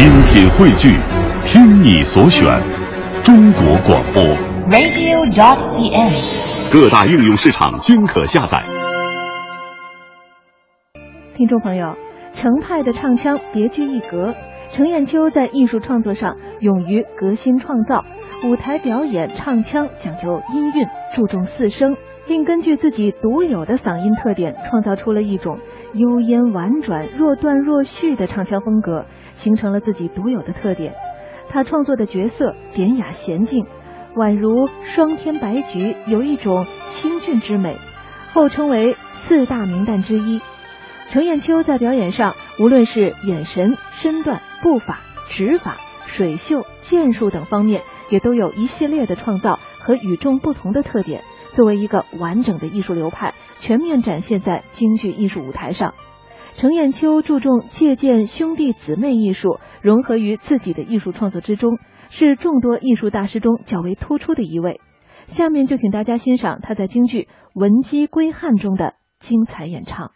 精品汇聚，听你所选，中国广播。radio.dot.cn，。各大应用市场均可下载。听众朋友，程派的唱腔别具一格。程砚秋在艺术创作上勇于革新创造，舞台表演唱腔讲究音韵，注重四声，并根据自己独有的嗓音特点，创造出了一种悠咽婉转、若断若续的唱腔风格，形成了自己独有的特点。他创作的角色典雅娴静，宛如霜天白菊，有一种清俊之美，后称为四大名旦之一。程砚秋在表演上，无论是眼神、身段、步法、指法、水袖、剑术等方面，也都有一系列的创造和与众不同的特点。作为一个完整的艺术流派，全面展现在京剧艺术舞台上。程砚秋注重借鉴兄弟姊妹艺术，融合于自己的艺术创作之中，是众多艺术大师中较为突出的一位。下面就请大家欣赏他在京剧《闻鸡归汉》中的精彩演唱。